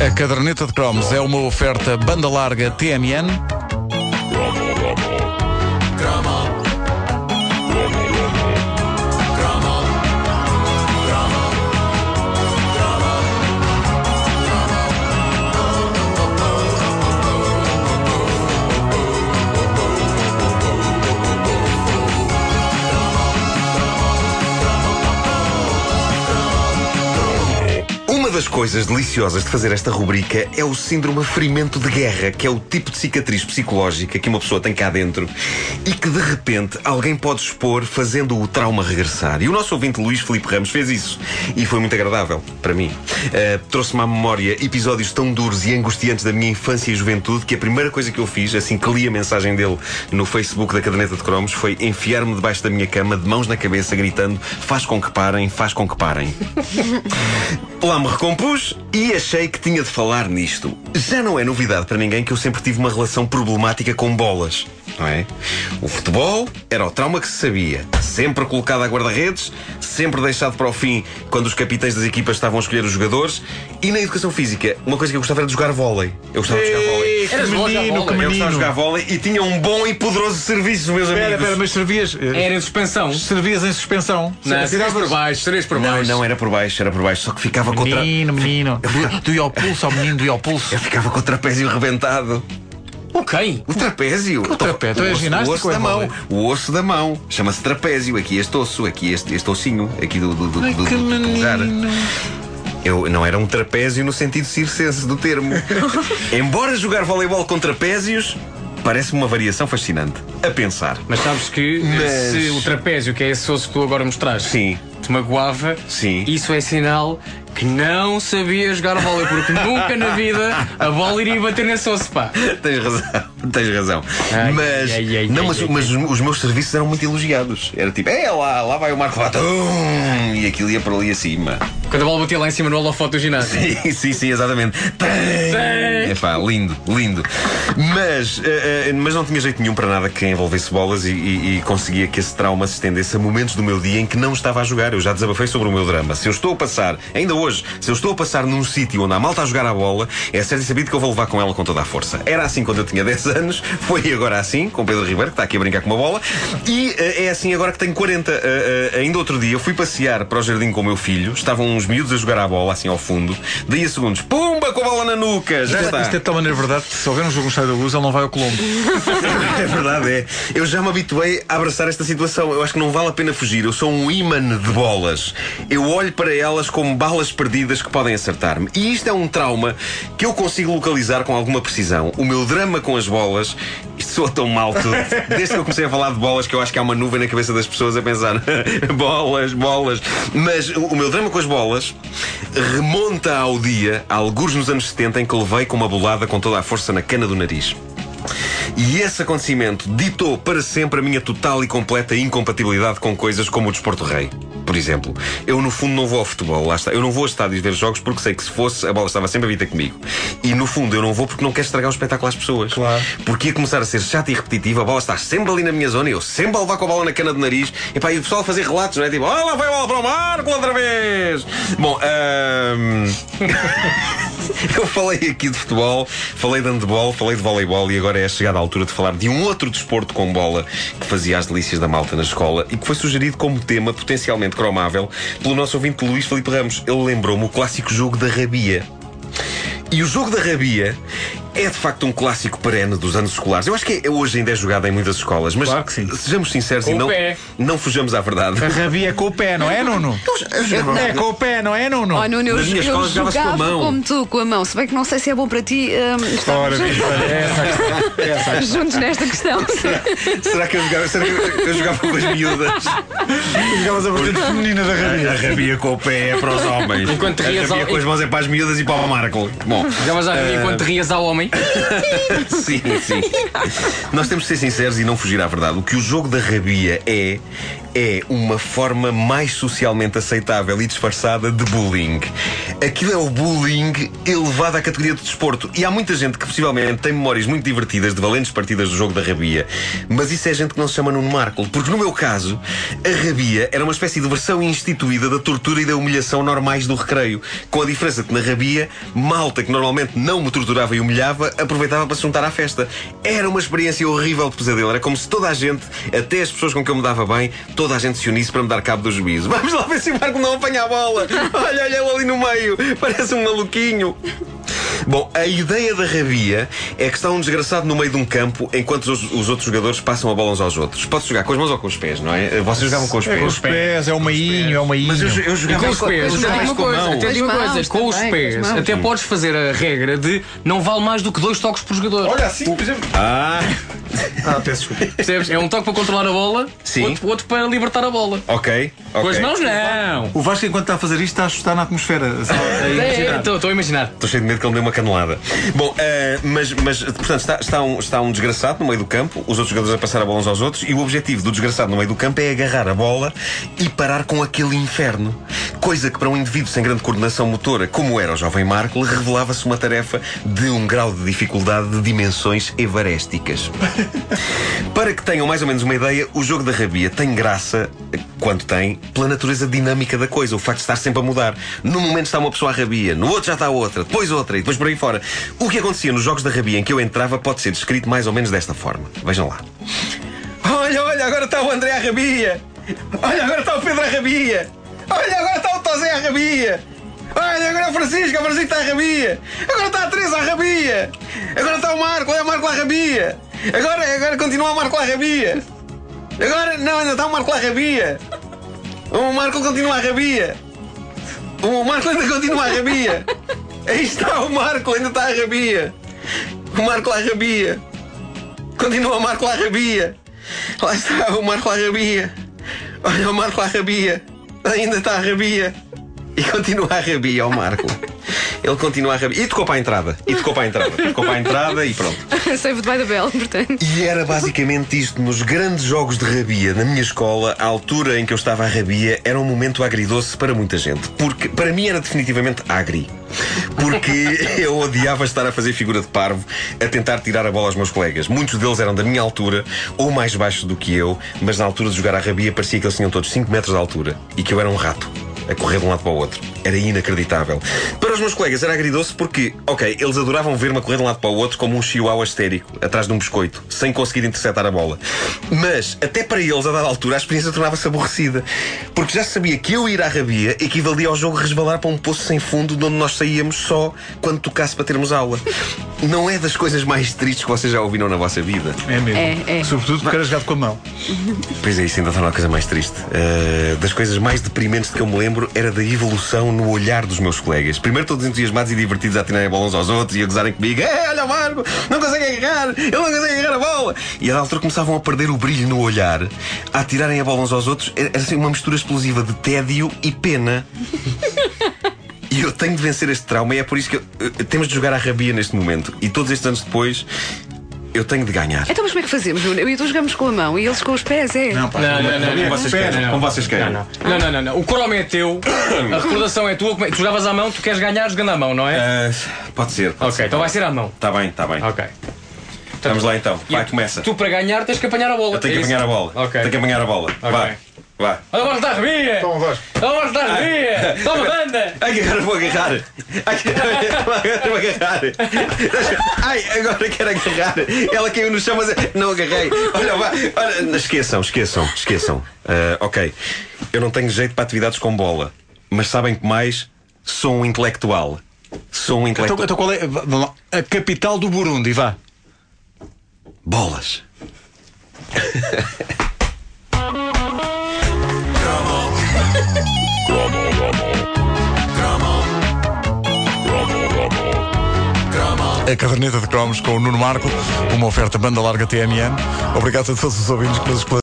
A caderneta de cromos é uma oferta banda larga TMN. Coisas deliciosas de fazer esta rubrica é o síndrome ferimento de guerra, que é o tipo de cicatriz psicológica que uma pessoa tem cá dentro e que de repente alguém pode expor fazendo o trauma regressar. E o nosso ouvinte Luís Filipe Ramos fez isso e foi muito agradável para mim. Uh, Trouxe-me à memória episódios tão duros e angustiantes da minha infância e juventude que a primeira coisa que eu fiz, assim que li a mensagem dele no Facebook da Caderneta de Cromos, foi enfiar-me debaixo da minha cama, de mãos na cabeça, gritando: faz com que parem, faz com que parem. Lá me recompus e achei que tinha de falar nisto. Já não é novidade para ninguém que eu sempre tive uma relação problemática com bolas, não é? O futebol era o trauma que se sabia. Sempre colocado a guarda-redes, sempre deixado para o fim quando os capitães das equipas estavam a escolher os jogadores. E na educação física, uma coisa que eu gostava era de jogar vôlei. Eu gostava de jogar vôlei. A jogar menino, que Eu gostava de jogar vôlei e tinha um bom e poderoso serviço, meus Espera, amigos. espera, mas servias. eh, Era em suspensão. Servias em suspensão. Não, por baixo, três por Não, baixo. não, era por baixo, era por baixo, só que ficava contra. Menino, menino. Do- Doía ao pulso, ao menino, doía ao pulso. Eu ficava com o trapézio rebentado. Ok. O trapézio. o trapézio? É O osso- O osso ou é da mão. O osso da mão. Chama-se trapézio. Aqui este osso, aqui este, este ossinho, aqui do, do, do, Ai, do, que do- do polegar. Eu não era um trapézio no sentido circense do termo. Embora jogar voleibol com trapézios, parece-me uma variação fascinante. A pensar. Mas sabes que Mas- se o trapézio, que é esse osso que tu agora mostraste, Sim. te magoava, Sim. isso é sinal que não sabia jogar vôlei, porque nunca na vida a bola iria bater nesse osso, pá. Tens razão, tens razão. Ai, mas, ai, ai, não, ai, mas, ai, mas os meus serviços eram muito elogiados. Era tipo, é lá, lá vai o Marco tum, e aquilo ia para ali acima. Quando a bola batia lá em cima no holofote do ginásio. Sim, sim, sim, exatamente. É pá, lindo, lindo. Mas, eh, eh, mas não tinha jeito nenhum para nada que envolvesse bolas e, e- e conseguia que esse trauma se estendesse a momentos do meu dia em que não estava a jogar. Eu já desabafei sobre o meu drama. Se eu estou a passar, ainda hoje, se eu estou a passar num sítio onde há malta a jogar a bola, é certo e sabido que eu vou levar com ela com toda a força. Era assim quando eu tinha 10 anos, foi agora assim, com Pedro Ribeiro, que está aqui a brincar com uma bola, e eh, é assim agora que tenho 40. Eh, eh, ainda outro dia eu fui passear para o jardim com o meu filho, estavam uns miúdos a jogar à bola, assim ao fundo, daí a segundos, pumba com a bola na nuca, já está. Isto é de tal maneira verdade que se houver um jogo no Estádio da Luz, ele não vai ao Colombo. É verdade, é. Eu já me habituei a abraçar esta situação. Eu acho que não vale a pena fugir. Eu sou um imã de bolas. Eu olho para elas como balas perdidas que podem acertar-me. E isto é um trauma que eu consigo localizar com alguma precisão. O meu drama com as bolas. Isto soa tão mal tudo. Desde que eu comecei a falar de bolas, que eu acho que há uma nuvem na cabeça das pessoas a pensar bolas, bolas. Mas o meu drama com as bolas remonta ao dia, alguns nos anos 70, em que levei com uma bolada com toda a força na cana do nariz. E esse acontecimento ditou para sempre a minha total e completa incompatibilidade com coisas como o desporto rei. Por exemplo, eu no fundo não vou ao futebol, lá está. Eu não vou a estádios ver jogos porque sei que se fosse, a bola estava sempre a vir comigo. E no fundo eu não vou porque não quero estragar o espetáculo às pessoas. Claro. Porque ia começar a ser chato e repetitivo, a bola está sempre ali na minha zona, eu sempre a levar com a bola na cana do nariz. E pá, e o pessoal a fazer relatos, não é? Tipo, ah, lá vai a bola para o Marco outra vez! Bom, ahm, Eu falei aqui de futebol, falei de handebol, falei de voleibol e agora é chegada a altura de falar de um outro desporto com bola que fazia as delícias da malta na escola e que foi sugerido como tema potencialmente cromável pelo nosso ouvinte Luís Felipe Ramos. Ele lembrou-me o clássico jogo da rabia. E o jogo da rabia é de facto um clássico perene dos anos escolares. Eu acho que é- hoje ainda é jogado em muitas escolas, mas Claro que sim. sejamos sinceros Com e não, não fujamos à verdade. A rabia é com o pé, não é, Nuno? É com o pé, não é, Nuno? Oh, Nuno, eu, eu escola jogava-se com a jogava mão. como tu, com a mão. Se bem que não sei se é bom para ti estarmos olha, é essa a. É essa a questão. juntos nesta questão. será que eu jogava, será que eu, eu jogava com as miúdas? Jogavas a vertente feminina da A rabia. rabia com o pé é para os homens. Enquanto a rias rabia ao- com as mãos é para as miúdas e para o Marco. Bom, Já vas a rir Eh, enquanto rias ao homem. sim, sim. Nós temos de ser sinceros e não fugir à verdade. O que o jogo da rabia é, é uma forma mais socialmente aceitável e disfarçada de bullying. Aquilo é o bullying elevado à categoria de desporto. E há muita gente que possivelmente tem memórias muito divertidas de valentes partidas do jogo da rabia, mas isso é gente que não se chama Nuno Marco. Porque no meu caso, a rabia era uma espécie de versão instituída da tortura e da humilhação normais do recreio. Com a diferença que na rabia, malta que normalmente não me torturava e humilhava, aproveitava para se juntar à festa. Era uma experiência horrível de pesadelo. Era como se toda a gente, até as pessoas com que eu me dava bem, toda a gente se unisse para me dar cabo do juízo. Vamos lá ver se o Marco não apanha a bola. Olha, olha ele ali no meio. Parece um maluquinho. Bom, a ideia da rabia é que está um desgraçado no meio de um campo enquanto os, os outros jogadores passam a bola uns aos outros. Pode jogar com as mãos ou com os pés, não é? Vocês jogavam com os É pés. com os pés, é o meinho, é o meinho. Mas eu, eu jogava com os pés, eu até digo uma com coisa, até digo uma Com coisa, com os com pés, até podes fazer a regra de não vale mais do que dois toques por jogador. Olha assim, por exemplo. Ah, Ah, peço desculpa. Percebes? É um toque para controlar a bola, Sim. Outro, outro para libertar a bola. ok. Com ok. as mãos não. O Vasco, enquanto está a fazer isto, está a assustar na atmosfera. É. Estou a imaginar. Estou cheio de medo que ele dê uma canelada. Bom, eh, mas, mas portanto, está, está, um, está um desgraçado no meio do campo, os outros jogadores a passar a bola uns aos outros, e o objetivo do desgraçado no meio do campo é agarrar a bola e parar com aquele inferno. Coisa que para um indivíduo sem grande coordenação motora, como era o jovem Marco, revelava-se uma tarefa de um grau de dificuldade de dimensões everésticas. Para que tenham mais ou menos uma ideia, o jogo da rabia tem graça, quando tem, pela natureza dinâmica da coisa, o facto de estar sempre a mudar. Num momento está uma pessoa à rabia, no outro já está outra, depois outra e depois por aí fora. O que acontecia nos jogos da rabia em que eu entrava pode ser descrito mais ou menos desta forma. Vejam lá. Olha, olha, agora está o André rabia. Olha, agora está o Pedro rabia. Olha, agora está o Tosé rabia. Olha, agora é o Francisco, o Francisco está rabia. Agora está a Teresa à rabia. Agora está o Marco, olha o Marco à rabia. Agora, agora continua o Marco à rabia. Agora, não, ainda está o Marco à rabia. O Marco continua à rabia. O Marco ainda continua à rabia. Aí está o Marco, ainda está à rabia. O Marco à rabia. Continua o Marco à rabia. Lá está o Marco à rabia. Olha o Marco à rabia. Ainda está à rabia. E continua a rabia ao Marco. Ele continua a rabia. E tocou para a entrada. E tocou para a entrada. Tocou para a entrada e pronto. Saved by the bell, portanto. E era basicamente isto. Nos grandes jogos de rabia na minha escola, a altura em que eu estava à rabia era um momento agridoce para muita gente. Porque para mim era definitivamente agri. Porque eu odiava estar a fazer figura de parvo a tentar tirar a bola aos meus colegas. Muitos deles eram da minha altura ou mais baixos do que eu, mas na altura de jogar à rabia parecia que eles tinham todos 5 metros de altura e que eu era um rato a correr de um lado para o outro. Era inacreditável. Os meus colegas era agridoce porque, ok, eles adoravam ver-me a correr de um lado para o outro como um chihuahua histérico, atrás de um biscoito, sem conseguir interceptar a bola. Mas, até para eles, a dada altura, a experiência tornava-se aborrecida. Porque já sabia que eu ir à rabia equivalia ao jogo resvalar para um poço sem fundo de onde nós saíamos só quando tocasse para termos aula. Não é das coisas mais tristes que vocês já ouviram na vossa vida. É mesmo. É, é. Sobretudo porque era jogado com a mão. Pois é, isso ainda torna a coisa mais triste. Uh, das coisas mais deprimentes de que eu me lembro era da evolução no olhar dos meus colegas. Primeiro todos entusiasmados e divertidos a atirarem a bola uns aos outros e a gozarem comigo. É, olha o Marco, não consegue agarrar, ele não consegue agarrar a bola. E a altura começavam a perder o brilho no olhar, a atirarem a bola uns aos outros. Era assim uma mistura explosiva de tédio e pena. E eu tenho de vencer este trauma e é por isso que eu- eu- temos de jogar à rabia neste momento. E todos estes anos depois, eu tenho de ganhar. Então, mas como é que fazemos, Nuno? Eu e tu jogamos com a mão e eles com os pés, é? Não, pá. Não, não, não, Como não. vocês queiram, como vocês queiram. Não, não, não, não, não. O cromo é teu, a recordação é tua. como é- Tu jogavas à mão, tu queres ganhar jogando à mão, não é? Ah, pode ser. Pode ok, ser. então vai ser à mão. Tá bem, tá bem. Ok. Vamos lá então. Vai, começa. Tu para ganhar tens que apanhar a bola. Eu tenho que É isso? apanhar a bola. Ok. Tenho que apanhar a bola. Vai. Olha a bola está a rabia! Toma, Vasco. A bola está a rabia! Toma, banda! Agora vou agarrar. Agora vou agarrar. Ai, agora quero agarrar. Ela caiu no chão, mas não agarrei. Olha, vá. Olha, esqueçam, esqueçam, esqueçam. Ah, ok. Eu não tenho jeito para atividades com bola. Mas sabem que mais? Sou um intelectual. Sou um Então, intelectual. então qual é? vamos. A capital do Burundi, vá. Bolas. A caderneta de cromos com o Nuno Marco, uma oferta banda larga TMN. Obrigado a todos os ouvintes pelas